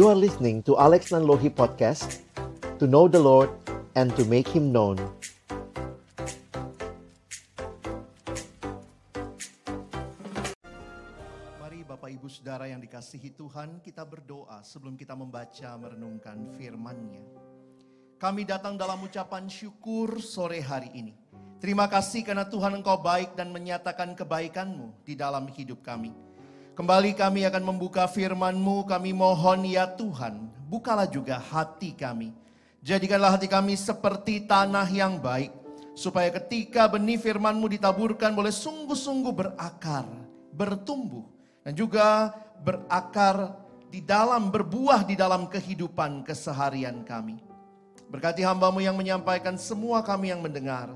You are listening to Alex Nanlohi Podcast To know the Lord and to make Him known Mari Bapak Ibu Saudara yang dikasihi Tuhan, kita berdoa sebelum kita membaca merenungkan firman-Nya. Kami datang dalam ucapan syukur sore hari ini. Terima kasih karena Tuhan Engkau baik dan menyatakan kebaikan-Mu di dalam hidup kami. Kembali kami akan membuka firman-Mu, kami mohon ya Tuhan, bukalah juga hati kami. Jadikanlah hati kami seperti tanah yang baik, supaya ketika benih firman-Mu ditaburkan boleh sungguh-sungguh berakar, bertumbuh, dan juga berakar di dalam, berbuah di dalam kehidupan keseharian kami. Berkati hambamu yang menyampaikan semua kami yang mendengar,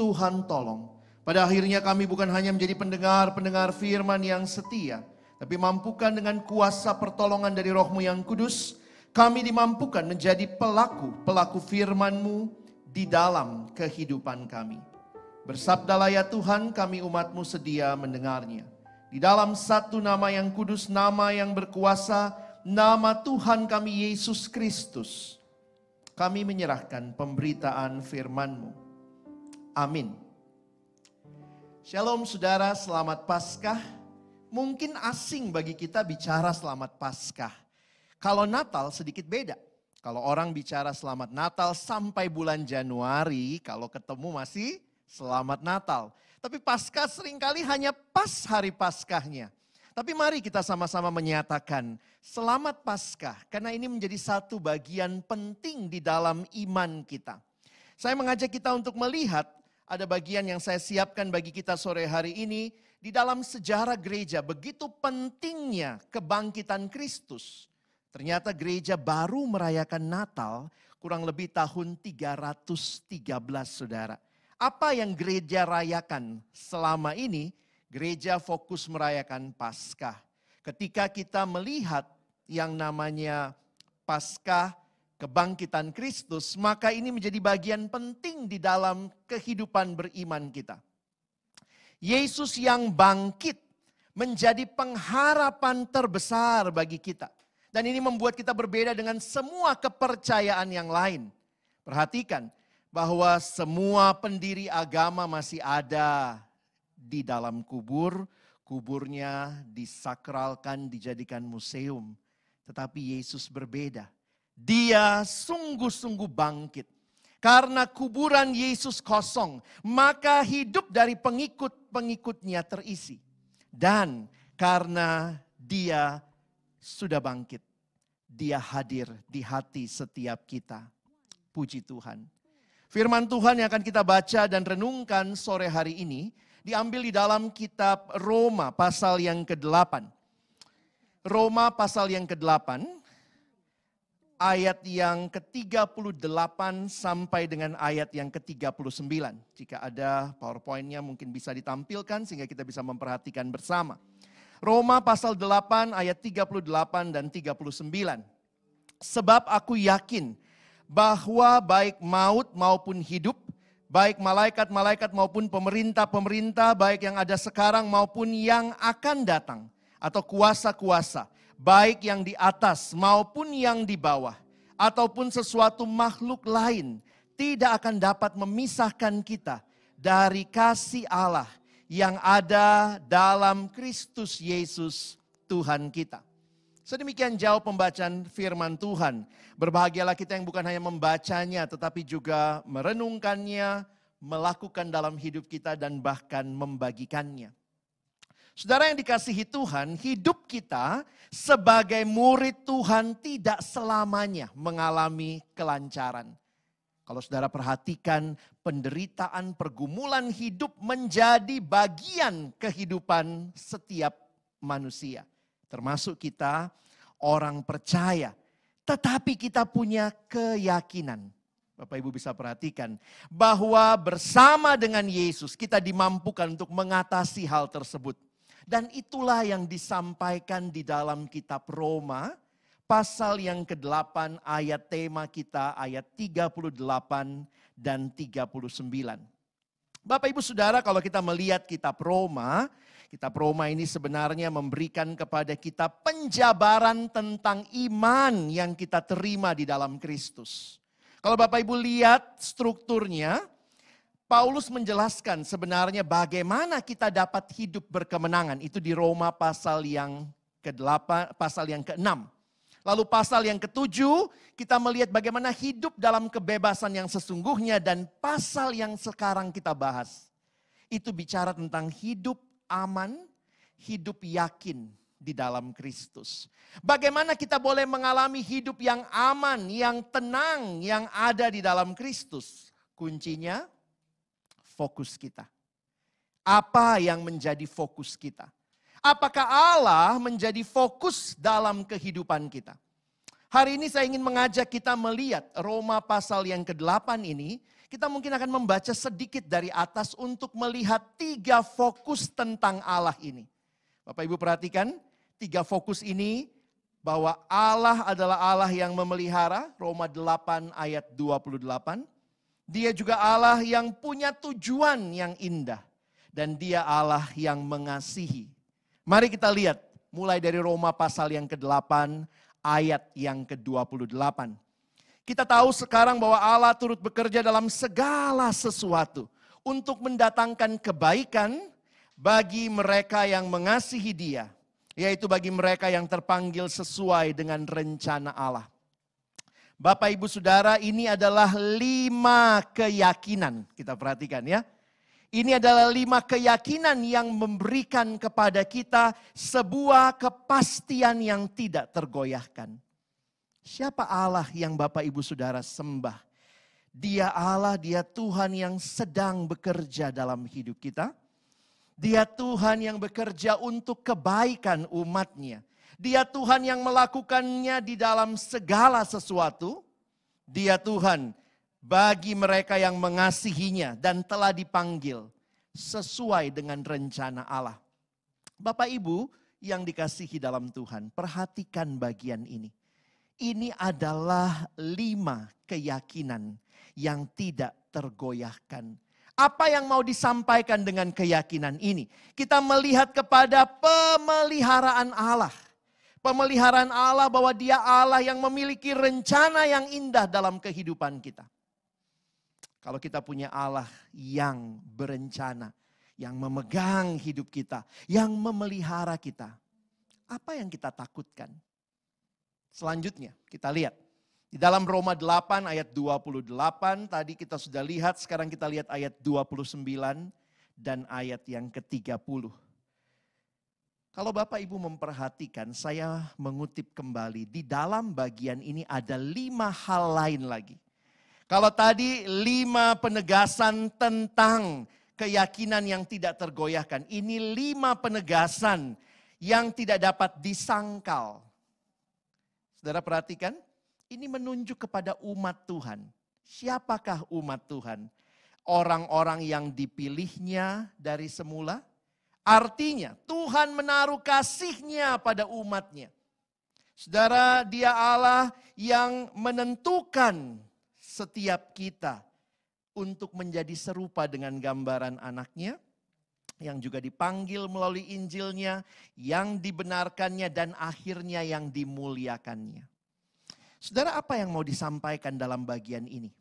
Tuhan tolong. Pada akhirnya kami bukan hanya menjadi pendengar-pendengar firman yang setia, tapi mampukan dengan kuasa pertolongan dari rohmu yang kudus, kami dimampukan menjadi pelaku-pelaku firman-Mu di dalam kehidupan kami. Bersabdalah ya Tuhan, kami umat-Mu sedia mendengarnya. Di dalam satu nama yang kudus, nama yang berkuasa, nama Tuhan kami Yesus Kristus. Kami menyerahkan pemberitaan firman-Mu. Amin. Shalom saudara, selamat Paskah. Mungkin asing bagi kita bicara selamat Paskah. Kalau Natal sedikit beda. Kalau orang bicara selamat Natal sampai bulan Januari, kalau ketemu masih selamat Natal. Tapi Paskah sering kali hanya pas hari Paskahnya. Tapi mari kita sama-sama menyatakan selamat Paskah karena ini menjadi satu bagian penting di dalam iman kita. Saya mengajak kita untuk melihat ada bagian yang saya siapkan bagi kita sore hari ini di dalam sejarah gereja begitu pentingnya kebangkitan Kristus. Ternyata gereja baru merayakan Natal kurang lebih tahun 313 saudara. Apa yang gereja rayakan selama ini? Gereja fokus merayakan Paskah. Ketika kita melihat yang namanya Paskah kebangkitan Kristus, maka ini menjadi bagian penting di dalam kehidupan beriman kita. Yesus yang bangkit menjadi pengharapan terbesar bagi kita. Dan ini membuat kita berbeda dengan semua kepercayaan yang lain. Perhatikan bahwa semua pendiri agama masih ada di dalam kubur, kuburnya disakralkan, dijadikan museum. Tetapi Yesus berbeda. Dia sungguh-sungguh bangkit. Karena kuburan Yesus kosong, maka hidup dari pengikut-pengikutnya terisi. Dan karena dia sudah bangkit, dia hadir di hati setiap kita. Puji Tuhan. Firman Tuhan yang akan kita baca dan renungkan sore hari ini diambil di dalam kitab Roma pasal yang ke-8. Roma pasal yang ke-8 ayat yang ke-38 sampai dengan ayat yang ke-39. Jika ada PowerPoint-nya mungkin bisa ditampilkan sehingga kita bisa memperhatikan bersama. Roma pasal 8 ayat 38 dan 39. Sebab aku yakin bahwa baik maut maupun hidup, baik malaikat-malaikat maupun pemerintah-pemerintah, baik yang ada sekarang maupun yang akan datang, atau kuasa-kuasa, baik yang di atas maupun yang di bawah, ataupun sesuatu makhluk lain, tidak akan dapat memisahkan kita dari kasih Allah yang ada dalam Kristus Yesus, Tuhan kita. Sedemikian jauh pembacaan firman Tuhan. Berbahagialah kita yang bukan hanya membacanya, tetapi juga merenungkannya, melakukan dalam hidup kita, dan bahkan membagikannya. Saudara yang dikasihi Tuhan, hidup kita sebagai murid Tuhan tidak selamanya mengalami kelancaran. Kalau saudara perhatikan, penderitaan pergumulan hidup menjadi bagian kehidupan setiap manusia, termasuk kita, orang percaya. Tetapi kita punya keyakinan. Bapak Ibu bisa perhatikan bahwa bersama dengan Yesus kita dimampukan untuk mengatasi hal tersebut. Dan itulah yang disampaikan di dalam kitab Roma pasal yang ke-8 ayat tema kita ayat 38 dan 39. Bapak Ibu Saudara kalau kita melihat kitab Roma, kitab Roma ini sebenarnya memberikan kepada kita penjabaran tentang iman yang kita terima di dalam Kristus. Kalau Bapak Ibu lihat strukturnya, Paulus menjelaskan sebenarnya bagaimana kita dapat hidup berkemenangan. Itu di Roma pasal yang ke-8, pasal yang ke-6. Lalu pasal yang ketujuh, kita melihat bagaimana hidup dalam kebebasan yang sesungguhnya dan pasal yang sekarang kita bahas. Itu bicara tentang hidup aman, hidup yakin di dalam Kristus. Bagaimana kita boleh mengalami hidup yang aman, yang tenang, yang ada di dalam Kristus? Kuncinya fokus kita. Apa yang menjadi fokus kita? Apakah Allah menjadi fokus dalam kehidupan kita? Hari ini saya ingin mengajak kita melihat Roma pasal yang ke-8 ini. Kita mungkin akan membaca sedikit dari atas untuk melihat tiga fokus tentang Allah ini. Bapak Ibu perhatikan, tiga fokus ini bahwa Allah adalah Allah yang memelihara, Roma 8 ayat 28. Dia juga Allah yang punya tujuan yang indah. Dan dia Allah yang mengasihi, Mari kita lihat mulai dari Roma pasal yang ke-8 ayat yang ke-28. Kita tahu sekarang bahwa Allah turut bekerja dalam segala sesuatu untuk mendatangkan kebaikan bagi mereka yang mengasihi Dia, yaitu bagi mereka yang terpanggil sesuai dengan rencana Allah. Bapak, ibu, saudara, ini adalah lima keyakinan. Kita perhatikan ya ini adalah lima keyakinan yang memberikan kepada kita sebuah kepastian yang tidak tergoyahkan. Siapa Allah yang Bapak Ibu Saudara sembah? Dia Allah, dia Tuhan yang sedang bekerja dalam hidup kita. Dia Tuhan yang bekerja untuk kebaikan umatnya. Dia Tuhan yang melakukannya di dalam segala sesuatu. Dia Tuhan bagi mereka yang mengasihinya dan telah dipanggil sesuai dengan rencana Allah. Bapak Ibu yang dikasihi dalam Tuhan, perhatikan bagian ini. Ini adalah lima keyakinan yang tidak tergoyahkan. Apa yang mau disampaikan dengan keyakinan ini? Kita melihat kepada pemeliharaan Allah. Pemeliharaan Allah bahwa dia Allah yang memiliki rencana yang indah dalam kehidupan kita. Kalau kita punya Allah yang berencana, yang memegang hidup kita, yang memelihara kita, apa yang kita takutkan? Selanjutnya kita lihat. Di dalam Roma 8 ayat 28 tadi kita sudah lihat, sekarang kita lihat ayat 29 dan ayat yang ke-30. Kalau Bapak Ibu memperhatikan, saya mengutip kembali. Di dalam bagian ini ada lima hal lain lagi kalau tadi lima penegasan tentang keyakinan yang tidak tergoyahkan. Ini lima penegasan yang tidak dapat disangkal. Saudara perhatikan, ini menunjuk kepada umat Tuhan. Siapakah umat Tuhan? Orang-orang yang dipilihnya dari semula. Artinya Tuhan menaruh kasihnya pada umatnya. Saudara, dia Allah yang menentukan setiap kita untuk menjadi serupa dengan gambaran anaknya, yang juga dipanggil melalui Injilnya, yang dibenarkannya dan akhirnya yang dimuliakannya. Saudara apa yang mau disampaikan dalam bagian ini?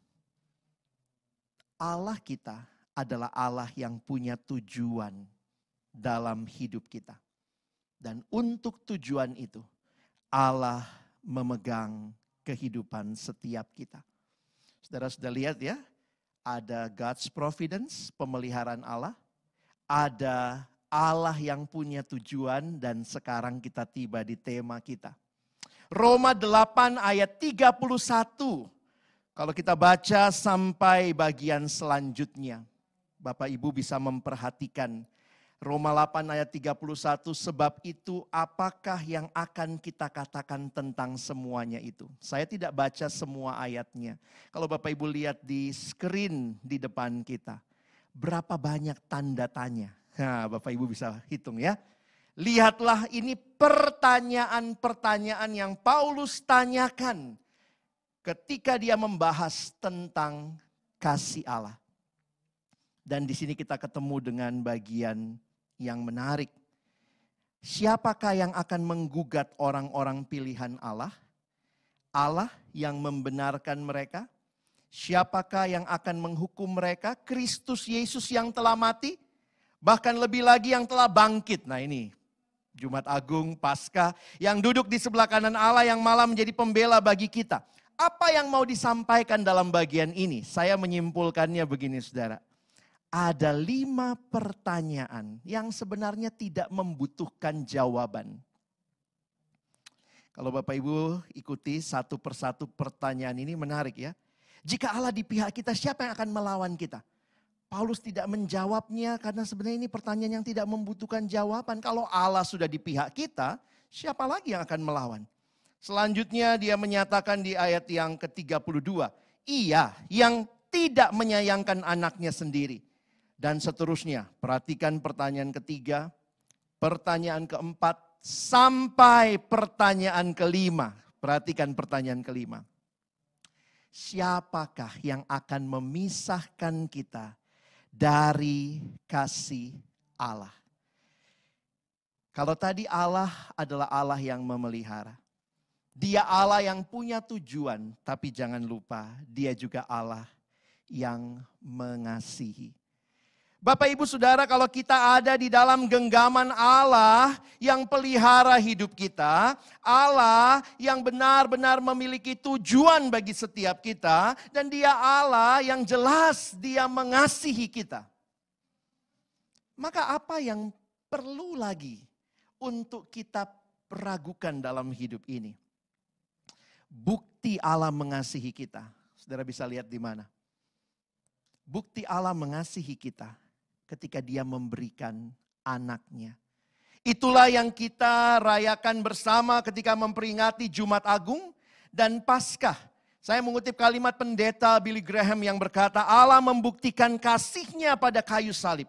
Allah kita adalah Allah yang punya tujuan dalam hidup kita. Dan untuk tujuan itu, Allah memegang kehidupan setiap kita. Saudara sudah lihat ya, ada God's providence, pemeliharaan Allah. Ada Allah yang punya tujuan dan sekarang kita tiba di tema kita. Roma 8 ayat 31. Kalau kita baca sampai bagian selanjutnya. Bapak Ibu bisa memperhatikan Roma 8 ayat 31, sebab itu apakah yang akan kita katakan tentang semuanya itu? Saya tidak baca semua ayatnya. Kalau Bapak Ibu lihat di screen di depan kita, berapa banyak tanda tanya? Nah, Bapak Ibu bisa hitung ya. Lihatlah ini pertanyaan-pertanyaan yang Paulus tanyakan ketika dia membahas tentang kasih Allah. Dan di sini kita ketemu dengan bagian yang menarik. Siapakah yang akan menggugat orang-orang pilihan Allah? Allah yang membenarkan mereka? Siapakah yang akan menghukum mereka? Kristus Yesus yang telah mati? Bahkan lebih lagi yang telah bangkit. Nah ini Jumat Agung, Paskah, yang duduk di sebelah kanan Allah yang malah menjadi pembela bagi kita. Apa yang mau disampaikan dalam bagian ini? Saya menyimpulkannya begini saudara. Ada lima pertanyaan yang sebenarnya tidak membutuhkan jawaban. Kalau Bapak Ibu ikuti satu persatu pertanyaan ini menarik ya. Jika Allah di pihak kita, siapa yang akan melawan kita? Paulus tidak menjawabnya karena sebenarnya ini pertanyaan yang tidak membutuhkan jawaban. Kalau Allah sudah di pihak kita, siapa lagi yang akan melawan? Selanjutnya dia menyatakan di ayat yang ke-32, ia yang tidak menyayangkan anaknya sendiri. Dan seterusnya, perhatikan pertanyaan ketiga, pertanyaan keempat, sampai pertanyaan kelima. Perhatikan pertanyaan kelima. Siapakah yang akan memisahkan kita dari kasih Allah. Kalau tadi Allah adalah Allah yang memelihara. Dia Allah yang punya tujuan, tapi jangan lupa dia juga Allah yang mengasihi. Bapak ibu saudara kalau kita ada di dalam genggaman Allah yang pelihara hidup kita. Allah yang benar-benar memiliki tujuan bagi setiap kita. Dan dia Allah yang jelas dia mengasihi kita. Maka apa yang perlu lagi untuk kita ragukan dalam hidup ini? Bukti Allah mengasihi kita. Saudara bisa lihat di mana? Bukti Allah mengasihi kita ketika dia memberikan anaknya. Itulah yang kita rayakan bersama ketika memperingati Jumat Agung dan Paskah. Saya mengutip kalimat pendeta Billy Graham yang berkata, Allah membuktikan kasihnya pada kayu salib.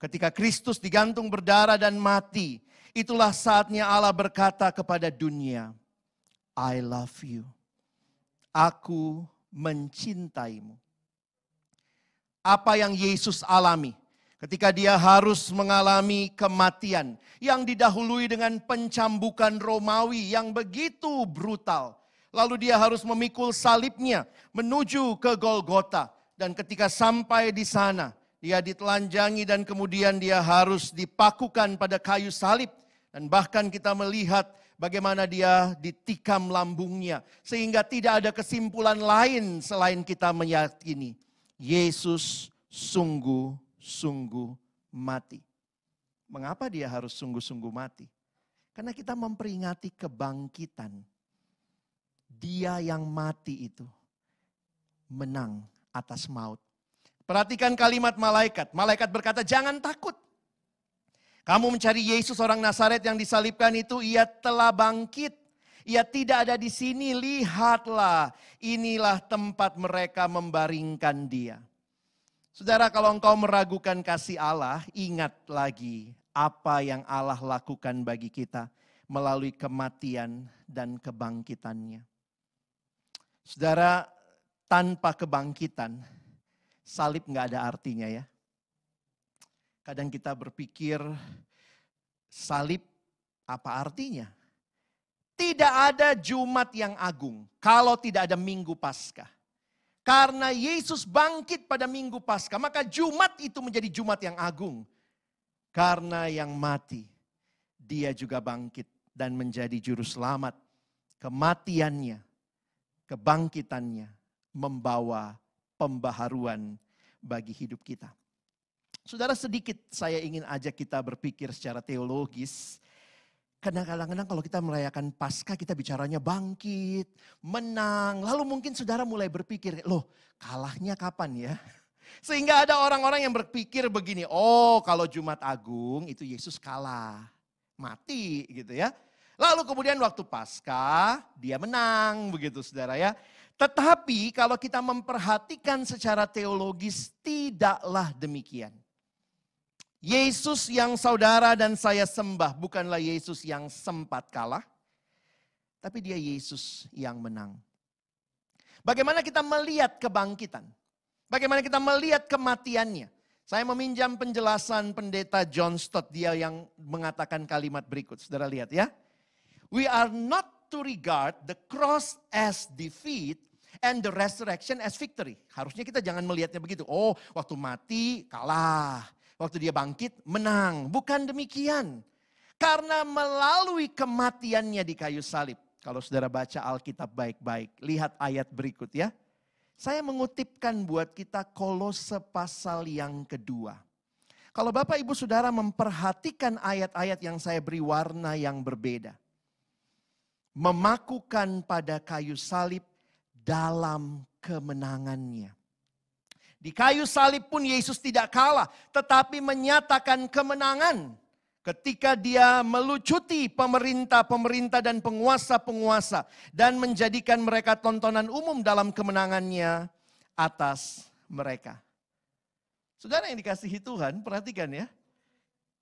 Ketika Kristus digantung berdarah dan mati, itulah saatnya Allah berkata kepada dunia, I love you. Aku mencintaimu. Apa yang Yesus alami ketika dia harus mengalami kematian yang didahului dengan pencambukan Romawi yang begitu brutal. Lalu dia harus memikul salibnya menuju ke Golgota. Dan ketika sampai di sana dia ditelanjangi dan kemudian dia harus dipakukan pada kayu salib. Dan bahkan kita melihat bagaimana dia ditikam lambungnya sehingga tidak ada kesimpulan lain selain kita meyakini. Yesus sungguh sungguh mati. Mengapa dia harus sungguh-sungguh mati? Karena kita memperingati kebangkitan. Dia yang mati itu menang atas maut. Perhatikan kalimat malaikat. Malaikat berkata, "Jangan takut. Kamu mencari Yesus orang Nazaret yang disalibkan itu, ia telah bangkit. Ia tidak ada di sini, lihatlah. Inilah tempat mereka membaringkan dia." Saudara, kalau engkau meragukan kasih Allah, ingat lagi apa yang Allah lakukan bagi kita melalui kematian dan kebangkitannya. Saudara, tanpa kebangkitan, salib nggak ada artinya ya. Kadang kita berpikir, salib apa artinya? Tidak ada Jumat yang agung kalau tidak ada Minggu Paskah. Karena Yesus bangkit pada minggu Paskah, maka Jumat itu menjadi Jumat yang agung. Karena yang mati, dia juga bangkit dan menjadi juru selamat. Kematiannya, kebangkitannya membawa pembaharuan bagi hidup kita. Saudara sedikit saya ingin ajak kita berpikir secara teologis Kadang-kadang kalau kita merayakan Paskah kita bicaranya bangkit, menang. Lalu mungkin saudara mulai berpikir, loh kalahnya kapan ya? Sehingga ada orang-orang yang berpikir begini, oh kalau Jumat Agung itu Yesus kalah, mati gitu ya. Lalu kemudian waktu Paskah dia menang begitu saudara ya. Tetapi kalau kita memperhatikan secara teologis tidaklah demikian. Yesus yang saudara dan saya sembah bukanlah Yesus yang sempat kalah, tapi dia Yesus yang menang. Bagaimana kita melihat kebangkitan? Bagaimana kita melihat kematiannya? Saya meminjam penjelasan pendeta John Stott, dia yang mengatakan kalimat berikut. Saudara lihat ya. We are not to regard the cross as defeat and the resurrection as victory. Harusnya kita jangan melihatnya begitu. Oh, waktu mati kalah. Waktu dia bangkit menang. Bukan demikian. Karena melalui kematiannya di kayu salib. Kalau saudara baca Alkitab baik-baik, lihat ayat berikut ya. Saya mengutipkan buat kita kolose pasal yang kedua. Kalau Bapak Ibu Saudara memperhatikan ayat-ayat yang saya beri warna yang berbeda. Memakukan pada kayu salib dalam kemenangannya. Di kayu salib pun Yesus tidak kalah, tetapi menyatakan kemenangan ketika dia melucuti pemerintah-pemerintah dan penguasa-penguasa dan menjadikan mereka tontonan umum dalam kemenangannya atas mereka. Saudara yang dikasihi Tuhan, perhatikan ya.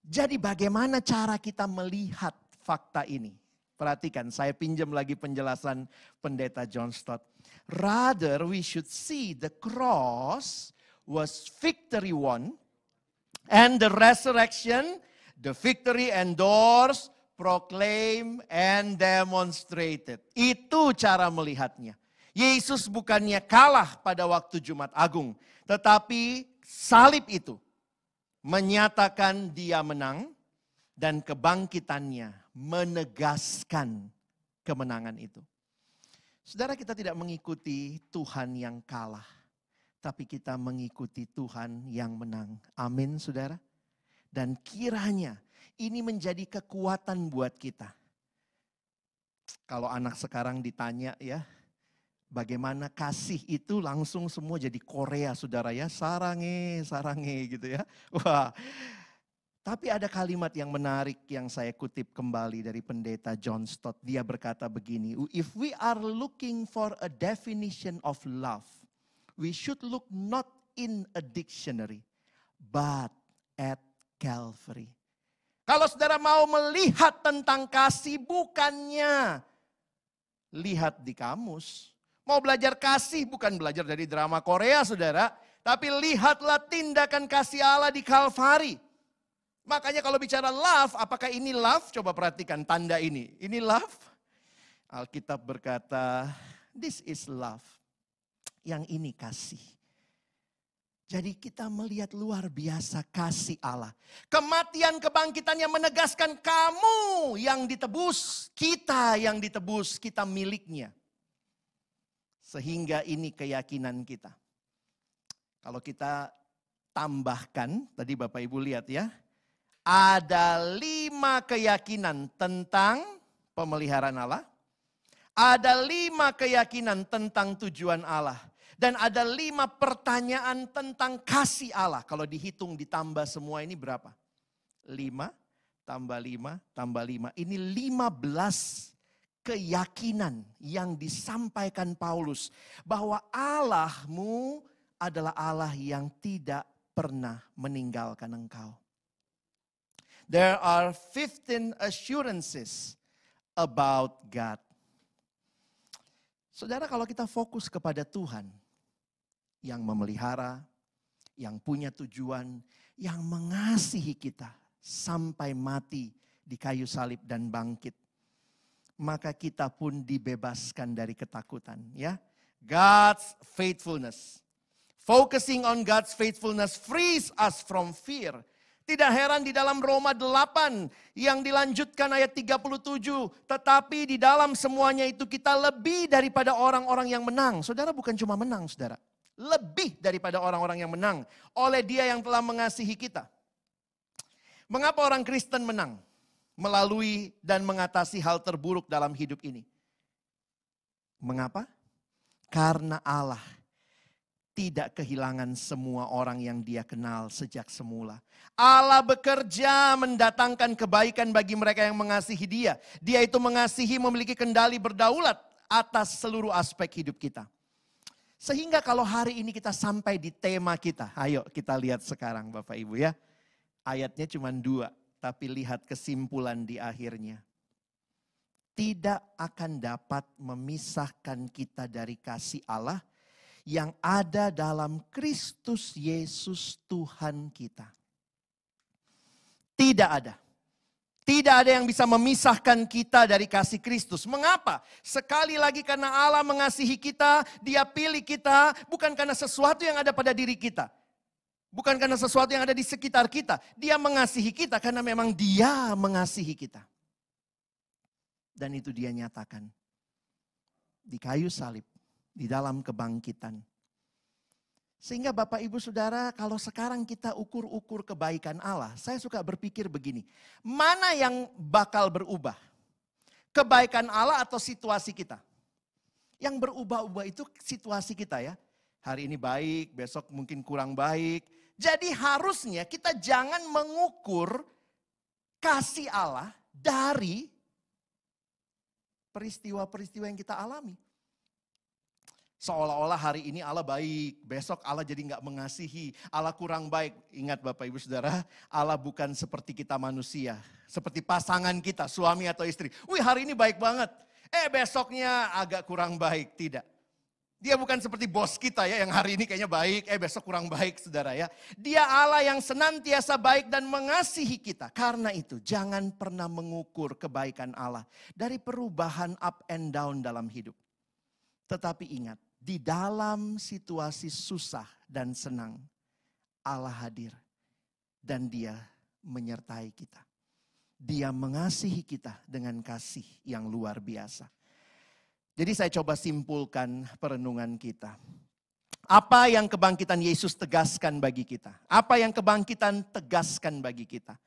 Jadi bagaimana cara kita melihat fakta ini? Perhatikan, saya pinjam lagi penjelasan pendeta John Stott. Rather we should see the cross was victory won and the resurrection The victory endorsed, proclaim, and demonstrated. Itu cara melihatnya. Yesus bukannya kalah pada waktu Jumat Agung, tetapi salib itu menyatakan dia menang dan kebangkitannya menegaskan kemenangan itu. Saudara kita tidak mengikuti Tuhan yang kalah, tapi kita mengikuti Tuhan yang menang. Amin saudara. Dan kiranya ini menjadi kekuatan buat kita. Kalau anak sekarang ditanya ya, bagaimana kasih itu langsung semua jadi Korea saudara ya, sarange, sarange gitu ya. Wah, tapi ada kalimat yang menarik yang saya kutip kembali dari pendeta John Stott. Dia berkata begini, if we are looking for a definition of love, we should look not in a dictionary, but at Calvary. Kalau saudara mau melihat tentang kasih bukannya lihat di kamus. Mau belajar kasih bukan belajar dari drama Korea saudara. Tapi lihatlah tindakan kasih Allah di Calvary. Makanya kalau bicara love, apakah ini love? Coba perhatikan tanda ini. Ini love? Alkitab berkata, this is love. Yang ini kasih. Jadi kita melihat luar biasa kasih Allah. Kematian kebangkitannya menegaskan kamu yang ditebus, kita yang ditebus, kita miliknya. Sehingga ini keyakinan kita. Kalau kita tambahkan, tadi Bapak Ibu lihat ya. Ada lima keyakinan tentang pemeliharaan Allah. Ada lima keyakinan tentang tujuan Allah dan ada lima pertanyaan tentang kasih Allah. Kalau dihitung ditambah semua ini berapa? Lima, tambah lima, tambah lima. Ini lima belas keyakinan yang disampaikan Paulus. Bahwa Allahmu adalah Allah yang tidak pernah meninggalkan engkau. There are 15 assurances about God. Saudara kalau kita fokus kepada Tuhan, yang memelihara, yang punya tujuan, yang mengasihi kita sampai mati di kayu salib dan bangkit. Maka kita pun dibebaskan dari ketakutan, ya. God's faithfulness. Focusing on God's faithfulness frees us from fear. Tidak heran di dalam Roma 8 yang dilanjutkan ayat 37. Tetapi di dalam semuanya itu kita lebih daripada orang-orang yang menang. Saudara bukan cuma menang saudara lebih daripada orang-orang yang menang oleh Dia yang telah mengasihi kita. Mengapa orang Kristen menang melalui dan mengatasi hal terburuk dalam hidup ini? Mengapa? Karena Allah tidak kehilangan semua orang yang dia kenal sejak semula. Allah bekerja mendatangkan kebaikan bagi mereka yang mengasihi dia. Dia itu mengasihi memiliki kendali berdaulat atas seluruh aspek hidup kita. Sehingga kalau hari ini kita sampai di tema kita, ayo kita lihat sekarang Bapak Ibu ya. Ayatnya cuma dua, tapi lihat kesimpulan di akhirnya. Tidak akan dapat memisahkan kita dari kasih Allah yang ada dalam Kristus Yesus Tuhan kita. Tidak ada. Tidak ada yang bisa memisahkan kita dari kasih Kristus. Mengapa? Sekali lagi karena Allah mengasihi kita, dia pilih kita bukan karena sesuatu yang ada pada diri kita. Bukan karena sesuatu yang ada di sekitar kita. Dia mengasihi kita karena memang dia mengasihi kita. Dan itu dia nyatakan. Di kayu salib, di dalam kebangkitan. Sehingga Bapak Ibu Saudara kalau sekarang kita ukur-ukur kebaikan Allah. Saya suka berpikir begini. Mana yang bakal berubah? Kebaikan Allah atau situasi kita? Yang berubah-ubah itu situasi kita ya. Hari ini baik, besok mungkin kurang baik. Jadi harusnya kita jangan mengukur kasih Allah dari peristiwa-peristiwa yang kita alami. Seolah-olah hari ini Allah baik, besok Allah jadi nggak mengasihi, Allah kurang baik. Ingat Bapak Ibu Saudara, Allah bukan seperti kita manusia, seperti pasangan kita, suami atau istri. Wih hari ini baik banget, eh besoknya agak kurang baik, tidak. Dia bukan seperti bos kita ya yang hari ini kayaknya baik, eh besok kurang baik saudara ya. Dia Allah yang senantiasa baik dan mengasihi kita. Karena itu jangan pernah mengukur kebaikan Allah dari perubahan up and down dalam hidup. Tetapi ingat, di dalam situasi susah dan senang, Allah hadir dan Dia menyertai kita. Dia mengasihi kita dengan kasih yang luar biasa. Jadi saya coba simpulkan perenungan kita. Apa yang kebangkitan Yesus tegaskan bagi kita? Apa yang kebangkitan tegaskan bagi kita?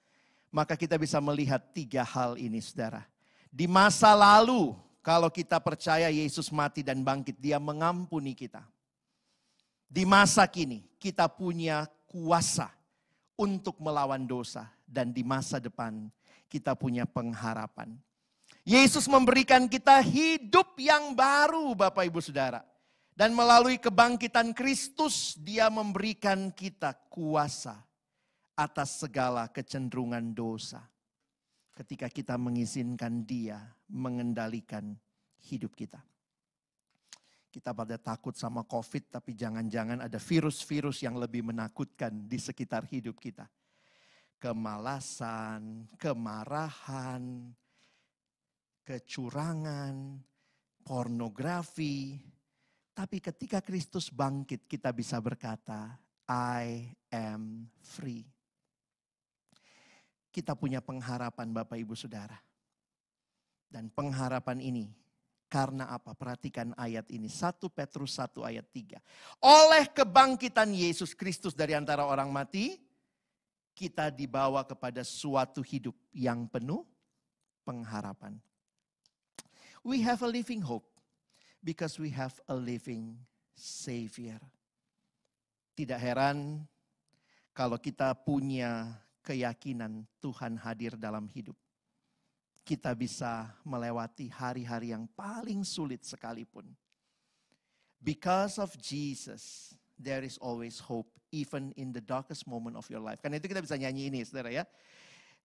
Maka kita bisa melihat tiga hal ini saudara. Di masa lalu kalau kita percaya Yesus mati dan bangkit, dia mengampuni kita. Di masa kini kita punya kuasa untuk melawan dosa. Dan di masa depan kita punya pengharapan. Yesus memberikan kita hidup yang baru Bapak Ibu Saudara. Dan melalui kebangkitan Kristus dia memberikan kita kuasa atas segala kecenderungan dosa ketika kita mengizinkan dia mengendalikan hidup kita. Kita pada takut sama COVID tapi jangan-jangan ada virus-virus yang lebih menakutkan di sekitar hidup kita. Kemalasan, kemarahan, kecurangan, pornografi. Tapi ketika Kristus bangkit kita bisa berkata, I am free kita punya pengharapan Bapak Ibu Saudara. Dan pengharapan ini karena apa? Perhatikan ayat ini. 1 Petrus 1 ayat 3. Oleh kebangkitan Yesus Kristus dari antara orang mati, kita dibawa kepada suatu hidup yang penuh pengharapan. We have a living hope because we have a living Savior. Tidak heran kalau kita punya keyakinan Tuhan hadir dalam hidup. Kita bisa melewati hari-hari yang paling sulit sekalipun. Because of Jesus, there is always hope even in the darkest moment of your life. Karena itu kita bisa nyanyi ini saudara ya.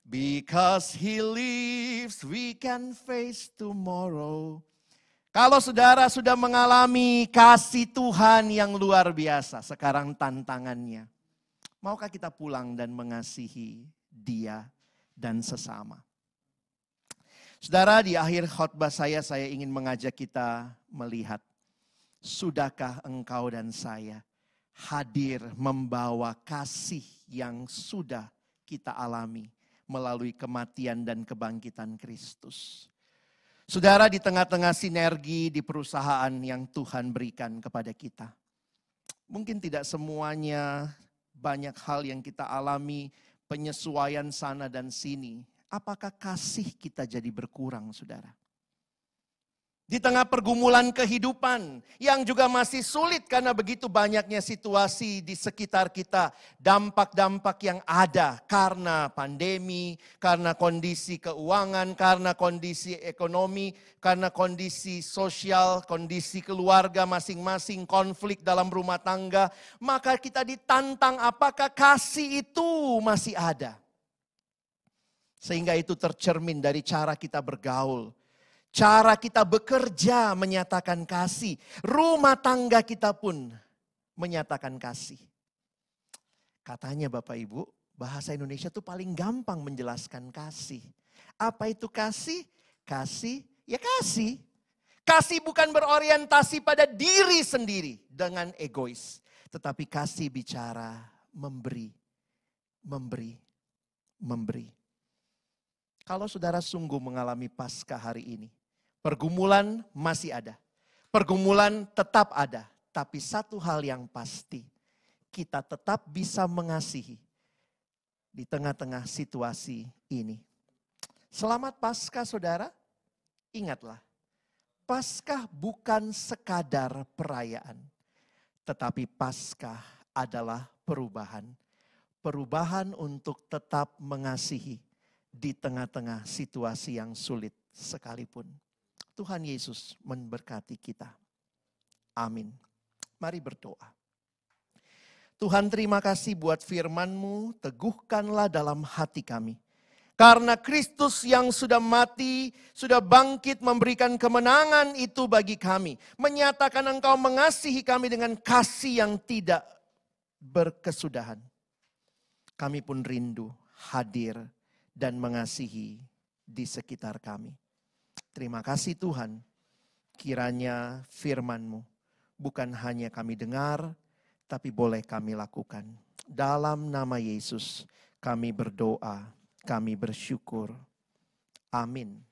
Because he lives, we can face tomorrow. Kalau saudara sudah mengalami kasih Tuhan yang luar biasa, sekarang tantangannya Maukah kita pulang dan mengasihi dia dan sesama? Saudara, di akhir khotbah saya, saya ingin mengajak kita melihat. Sudahkah engkau dan saya hadir membawa kasih yang sudah kita alami melalui kematian dan kebangkitan Kristus? Saudara, di tengah-tengah sinergi di perusahaan yang Tuhan berikan kepada kita. Mungkin tidak semuanya banyak hal yang kita alami, penyesuaian sana dan sini. Apakah kasih kita jadi berkurang, saudara? Di tengah pergumulan kehidupan yang juga masih sulit karena begitu banyaknya situasi di sekitar kita, dampak-dampak yang ada karena pandemi, karena kondisi keuangan, karena kondisi ekonomi, karena kondisi sosial, kondisi keluarga masing-masing, konflik dalam rumah tangga, maka kita ditantang apakah kasih itu masih ada. Sehingga itu tercermin dari cara kita bergaul, Cara kita bekerja menyatakan kasih. Rumah tangga kita pun menyatakan kasih. Katanya Bapak Ibu, bahasa Indonesia itu paling gampang menjelaskan kasih. Apa itu kasih? Kasih, ya kasih. Kasih bukan berorientasi pada diri sendiri dengan egois. Tetapi kasih bicara memberi, memberi, memberi. Kalau saudara sungguh mengalami pasca hari ini, Pergumulan masih ada. Pergumulan tetap ada. Tapi satu hal yang pasti, kita tetap bisa mengasihi di tengah-tengah situasi ini. Selamat Paskah saudara, ingatlah, Paskah bukan sekadar perayaan, tetapi Paskah adalah perubahan. Perubahan untuk tetap mengasihi di tengah-tengah situasi yang sulit sekalipun. Tuhan Yesus memberkati kita. Amin. Mari berdoa. Tuhan terima kasih buat firman-Mu, teguhkanlah dalam hati kami. Karena Kristus yang sudah mati, sudah bangkit memberikan kemenangan itu bagi kami. Menyatakan engkau mengasihi kami dengan kasih yang tidak berkesudahan. Kami pun rindu hadir dan mengasihi di sekitar kami. Terima kasih Tuhan, kiranya firman-Mu bukan hanya kami dengar, tapi boleh kami lakukan. Dalam nama Yesus kami berdoa, kami bersyukur. Amin.